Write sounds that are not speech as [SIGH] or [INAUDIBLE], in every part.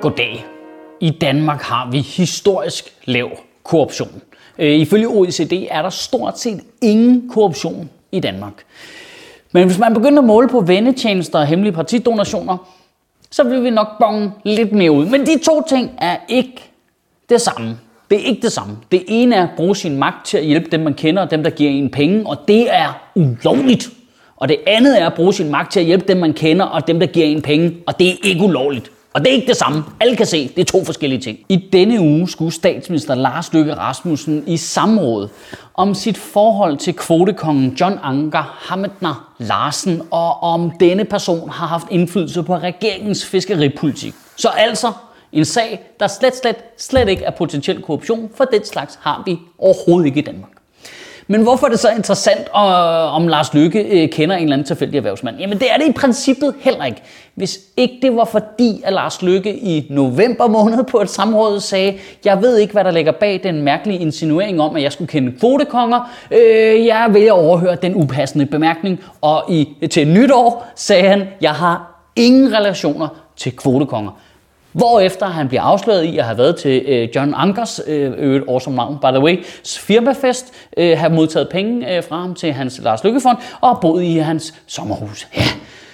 Goddag. I Danmark har vi historisk lav korruption. Øh, ifølge OECD er der stort set ingen korruption i Danmark. Men hvis man begynder at måle på vendetjenester og hemmelige partidonationer, så vil vi nok bonge lidt mere ud. Men de to ting er ikke det samme. Det er ikke det samme. Det ene er at bruge sin magt til at hjælpe dem, man kender, og dem, der giver en penge, og det er ulovligt. Og det andet er at bruge sin magt til at hjælpe dem, man kender, og dem, der giver en penge, og det er ikke ulovligt. Og det er ikke det samme. Alle kan se, det er to forskellige ting. I denne uge skulle statsminister Lars Løkke Rasmussen i samråd om sit forhold til kvotekongen John Anker Hammedner Larsen, og om denne person har haft indflydelse på regeringens fiskeripolitik. Så altså en sag, der slet, slet, slet ikke er potentiel korruption, for den slags har vi overhovedet ikke i Danmark. Men hvorfor er det så interessant, øh, om Lars Lykke øh, kender en eller anden tilfældig erhvervsmand? Jamen det er det i princippet heller ikke. Hvis ikke det var fordi, at Lars Lykke i november måned på et samråd sagde, jeg ved ikke, hvad der ligger bag den mærkelige insinuering om, at jeg skulle kende kvotekonger. Øh, jeg vil overhøre den upassende bemærkning. Og i, til nytår sagde han, jeg har ingen relationer til kvotekonger. Hvorefter han bliver afsløret i at have været til øh, John Ankers, øh, øvrigt awesome navn, by the way, firmafest, øh, have modtaget penge øh, fra ham til hans Lars Lykkefond og boet i hans sommerhus. Ja.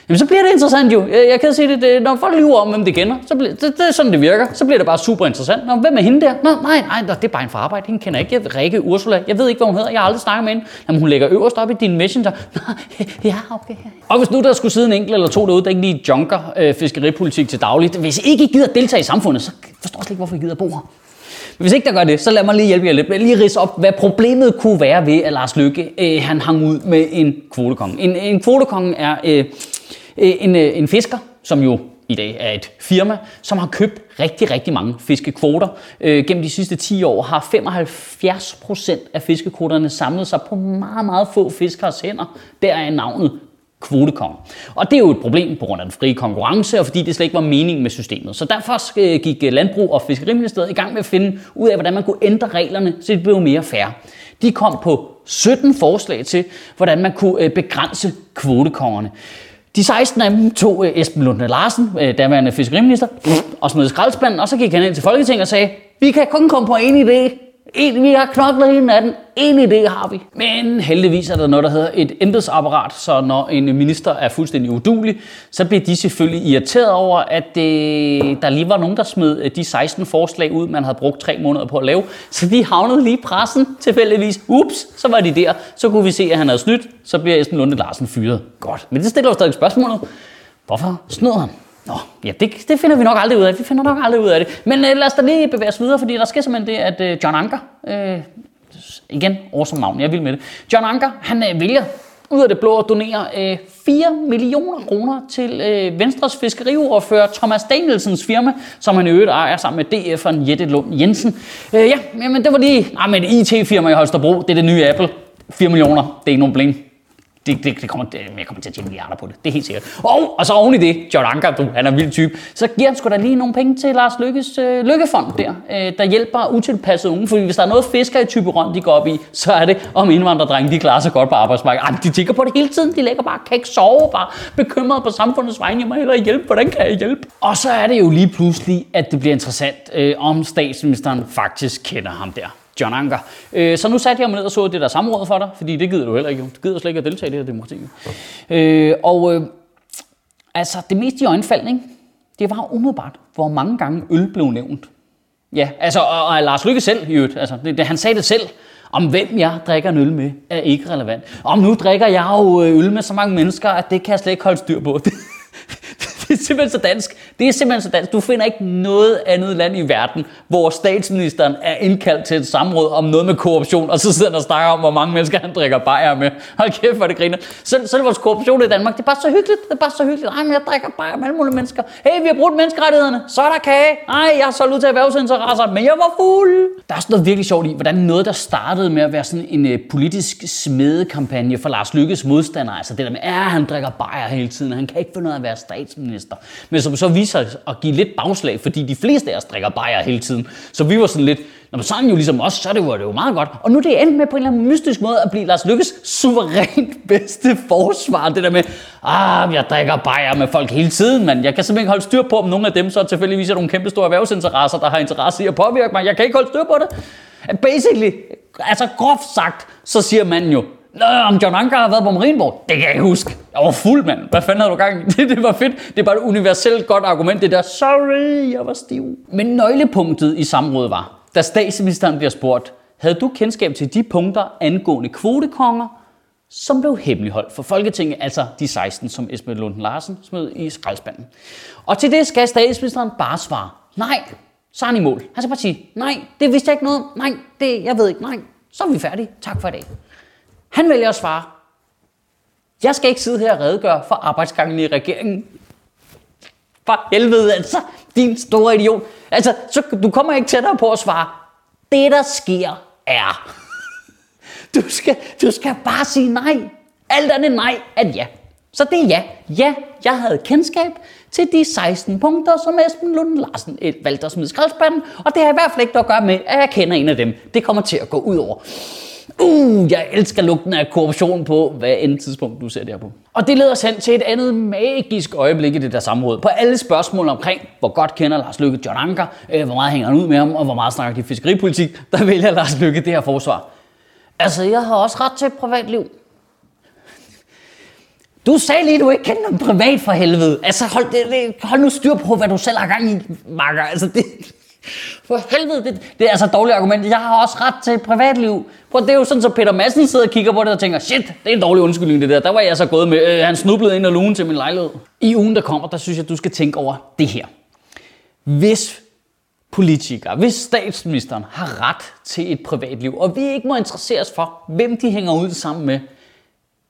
Jamen, så bliver det interessant jo. Jeg, jeg kan sige det, det, når folk lyver om, hvem de kender, så bliver, det, det er sådan, det virker. Så bliver det bare super interessant. Nå, hvem er hende der? Nå, nej, nej, det er bare en fra arbejde. Hende kender jeg ikke. Jeg, Rikke Ursula. Jeg ved ikke, hvad hun hedder. Jeg har aldrig snakket med hende. Jamen, hun ligger øverst op i din messenger. Nå, [LAUGHS] ja, okay. Og hvis nu der skulle sidde en enkelt eller to derude, der ikke lige junker øh, fiskeripolitik til dagligt. Hvis I ikke gider deltage i samfundet, så forstår jeg slet ikke, hvorfor I gider bo her. Hvis ikke der gør det, så lad mig lige hjælpe jer lidt med lige ridse op, hvad problemet kunne være ved, at Lars Lykke øh, han hang ud med en kvotekonge. En, en kvotekonge er øh, Øh, en, øh, en fisker, som jo i dag er et firma, som har købt rigtig, rigtig mange fiskekvoter. Øh, gennem de sidste 10 år har 75 procent af fiskekvoterne samlet sig på meget, meget få fiskeres hænder. Der er navnet kvotekong. Og det er jo et problem på grund af den frie konkurrence, og fordi det slet ikke var meningen med systemet. Så derfor øh, gik Landbrug og Fiskeriministeriet i gang med at finde ud af, hvordan man kunne ændre reglerne, så det blev mere fair. De kom på 17 forslag til, hvordan man kunne begrænse kvotekongerne. De 16 af dem tog øh, Esben Lunde Larsen, øh, daværende fiskeriminister, og smed skraldespanden, og så gik han ind til Folketinget og sagde, vi kan kun komme på en idé, en, vi har knoklet hele natten. En idé har vi. Men heldigvis er der noget, der hedder et embedsapparat, så når en minister er fuldstændig udulig, så bliver de selvfølgelig irriteret over, at det, der lige var nogen, der smed øh, de 16 forslag ud, man havde brugt tre måneder på at lave. Så de havnede lige i pressen tilfældigvis. Ups, så var de der. Så kunne vi se, at han havde snydt. Så bliver Esben Lunde Larsen fyret. Godt. Men det stiller jo stadig spørgsmålet. Hvorfor snød han? Nå, ja, det, det finder vi nok aldrig ud af. Vi finder nok aldrig ud af det. Men øh, lad os da lige bevæge os videre, fordi der sker simpelthen det, at øh, John Anker, øh, igen, awesome navn, jeg vil med det. John Anker, han øh, vælger ud af det blå at donere øh, 4 millioner kroner til øh, Venstres fiskeriordfører Thomas Danielsens firma, som han i øvrigt ejer sammen med DF'eren Jette Lund Jensen. Øh, ja, men det var lige nej, men et IT-firma i Holstebro. Det er det nye Apple. 4 millioner, det er ikke nogen problem det, det, det kommer, det, jeg kommer til at tjene milliarder på det. Det er helt sikkert. Og, og så oven i det, John Anker, du, han er en vild type, så giver han sgu da lige nogle penge til Lars Lykkes øh, Lykkefond der, øh, der hjælper utilpassede unge. Fordi hvis der er noget fisker i Typeron, de går op i, så er det, om indvandrerdrenge, de klarer sig godt på arbejdsmarkedet. Ej, de tænker på det hele tiden. De lægger bare, kan ikke sove, bare bekymret på samfundets vegne. Jeg må hellere hjælpe. Hvordan kan jeg hjælpe? Og så er det jo lige pludselig, at det bliver interessant, øh, om statsministeren faktisk kender ham der. John Anker. Øh, så nu satte jeg mig ned og så det der samråd for dig, fordi det gider du heller ikke. Du gider slet ikke at deltage i det her demokrati. Øh, og øh, altså, det mest i øjenfaldning, det var umiddelbart, hvor mange gange øl blev nævnt. Ja, altså, og, og Lars Lykke selv, i øvrigt, altså, det, det, han sagde det selv, om hvem jeg drikker en øl med, er ikke relevant. Om nu drikker jeg jo øh, øl med så mange mennesker, at det kan jeg slet ikke holde styr på. [LAUGHS] det er simpelthen så dansk. Det er simpelthen så dansk. Du finder ikke noget andet land i verden, hvor statsministeren er indkaldt til et samråd om noget med korruption, og så sidder han og snakker om, hvor mange mennesker han drikker bajer med. Hold kæft, hvor det griner. Så, så det vores korruption i Danmark. Det er bare så hyggeligt. Det er bare så hyggeligt. Ej, men jeg drikker bajer med alle mulige mennesker. Hey, vi har brugt menneskerettighederne. Så er der kage. Nej, jeg har solgt ud til erhvervsinteresser, men jeg var fuld. Der er også noget virkelig sjovt i, hvordan noget, der startede med at være sådan en øh, politisk smedekampagne for Lars Lykkes modstander, altså det der med, at han drikker bajer hele tiden, han kan ikke finde ud af at være statsminister. Men som så viste vise sig at give lidt bagslag, fordi de fleste af os drikker bajer hele tiden. Så vi var sådan lidt, når man sådan jo ligesom os, så det var det jo meget godt. Og nu er det endt med på en eller anden mystisk måde at blive Lars Lykkes suverænt [LAUGHS] bedste forsvar. Det der med, ah, jeg drikker bajer med folk hele tiden, men jeg kan simpelthen ikke holde styr på, om nogle af dem så tilfældigvis er nogle kæmpe store erhvervsinteresser, der har interesse i at påvirke mig. Jeg kan ikke holde styr på det. Basically, altså groft sagt, så siger man jo, Nå, om John Anker har været på Marienborg? Det kan jeg ikke huske. Jeg var fuld, mand. Hvad fanden havde du gang i? [LAUGHS] Det, det var fedt. Det er bare et universelt godt argument, det der, sorry, jeg var stiv. Men nøglepunktet i samrådet var, da statsministeren bliver spurgt, havde du kendskab til de punkter angående kvotekonger, som blev hemmeligholdt for Folketinget, altså de 16, som Esben Lund Larsen smed i skraldspanden. Og til det skal statsministeren bare svare, nej, så er han i mål. Han skal bare sige, nej, det vidste jeg ikke noget Nej, det, jeg ved ikke. Nej, så er vi færdige. Tak for i dag. Han vælger at svare, jeg skal ikke sidde her og redegøre for arbejdsgangen i regeringen. For helvede altså, din store idiot. Altså, så, du kommer ikke tættere på at svare, det der sker er. Du skal, du skal bare sige nej. Alt andet nej at ja. Så det er ja. Ja, jeg havde kendskab til de 16 punkter, som Esben Lund Larsen eh, valgte at smide skraldspanden, og det har i hvert fald ikke noget at gøre med, at jeg kender en af dem. Det kommer til at gå ud over. Uh, jeg elsker lugten af korruption på, hvad end tidspunkt du ser det her på. Og det leder os hen til et andet magisk øjeblik i det der samråd. På alle spørgsmål omkring, hvor godt kender Lars Lykke John Anker, øh, hvor meget hænger han ud med ham, og hvor meget snakker de fiskeripolitik, der vælger Lars Lykke det her forsvar. Altså, jeg har også ret til et privatliv. Du sagde lige, at du ikke kender dem privat for helvede. Altså, hold, det, det, hold nu styr på, hvad du selv har gang i, makker. Altså, det, for helvede, det, det er altså et dårligt argument. Jeg har også ret til et privatliv. For det er jo sådan, så Peter Madsen sidder og kigger på det og tænker, shit, det er en dårlig undskyldning det der. Der var jeg så gået med. Øh, han snublede ind og lugen til min lejlighed. I ugen, der kommer, der synes jeg, du skal tænke over det her. Hvis politikere, hvis statsministeren har ret til et privatliv, og vi ikke må interessere os for, hvem de hænger ud sammen med,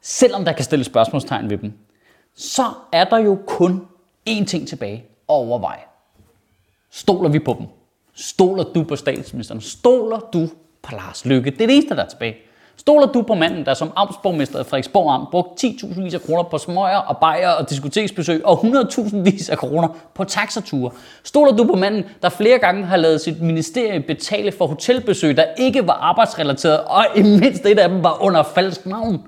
selvom der kan stilles spørgsmålstegn ved dem, så er der jo kun én ting tilbage at overveje. Stoler vi på dem? Stoler du på statsministeren? Stoler du på Lars Lykke? Det er det eneste, der er tilbage. Stoler du på manden, der som amtsborgmester i Frederiksborg Amt brugte 10.000 vis af kroner på smøger og bajer og diskoteksbesøg og 100.000 vis af kroner på taxature? Stoler du på manden, der flere gange har lavet sit ministerie betale for hotelbesøg, der ikke var arbejdsrelateret, og i mindst et af dem var under falsk navn?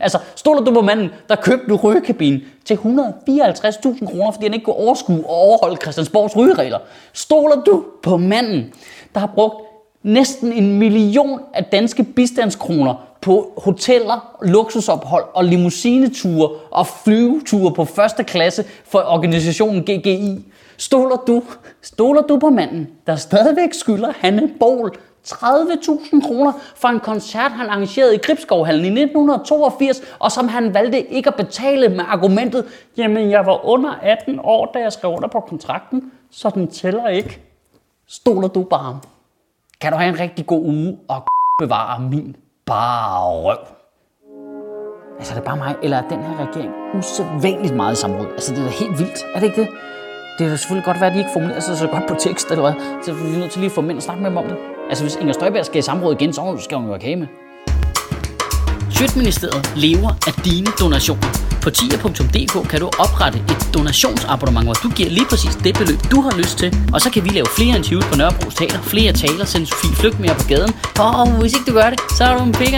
Altså, stoler du på manden, der købte en rygekabine til 154.000 kroner, fordi han ikke kunne overskue og overholde Christiansborgs rygeregler? Stoler du på manden, der har brugt næsten en million af danske bistandskroner på hoteller, luksusophold og limousineture og flyveture på første klasse for organisationen GGI. Stoler du, stoler du på manden, der stadigvæk skylder Hanne Bol 30.000 kroner for en koncert, han arrangerede i Gribskovhallen i 1982, og som han valgte ikke at betale med argumentet, jamen jeg var under 18 år, da jeg skrev under på kontrakten, så den tæller ikke. Stoler du bare? Kan du have en rigtig god uge og bevare min bare røv? Altså er det bare mig, eller er den her regering usædvanligt meget i samråd? Altså det er da helt vildt, er det ikke det? Det er selvfølgelig godt være, at de ikke formulerer sig så godt på tekst, eller hvad? Så vi er nødt til lige at få mænd og snakke med dem om det. Altså hvis Inger Støjberg skal i samråd igen, så skal hun jo have med. Sjøtministeriet lever af dine donationer. På tia.dk kan du oprette et donationsabonnement, hvor du giver lige præcis det beløb, du har lyst til. Og så kan vi lave flere interviews på Nørrebro Teater, flere taler, sende Sofie Flygt mere på gaden. Og hvis ikke du gør det, så er du en big.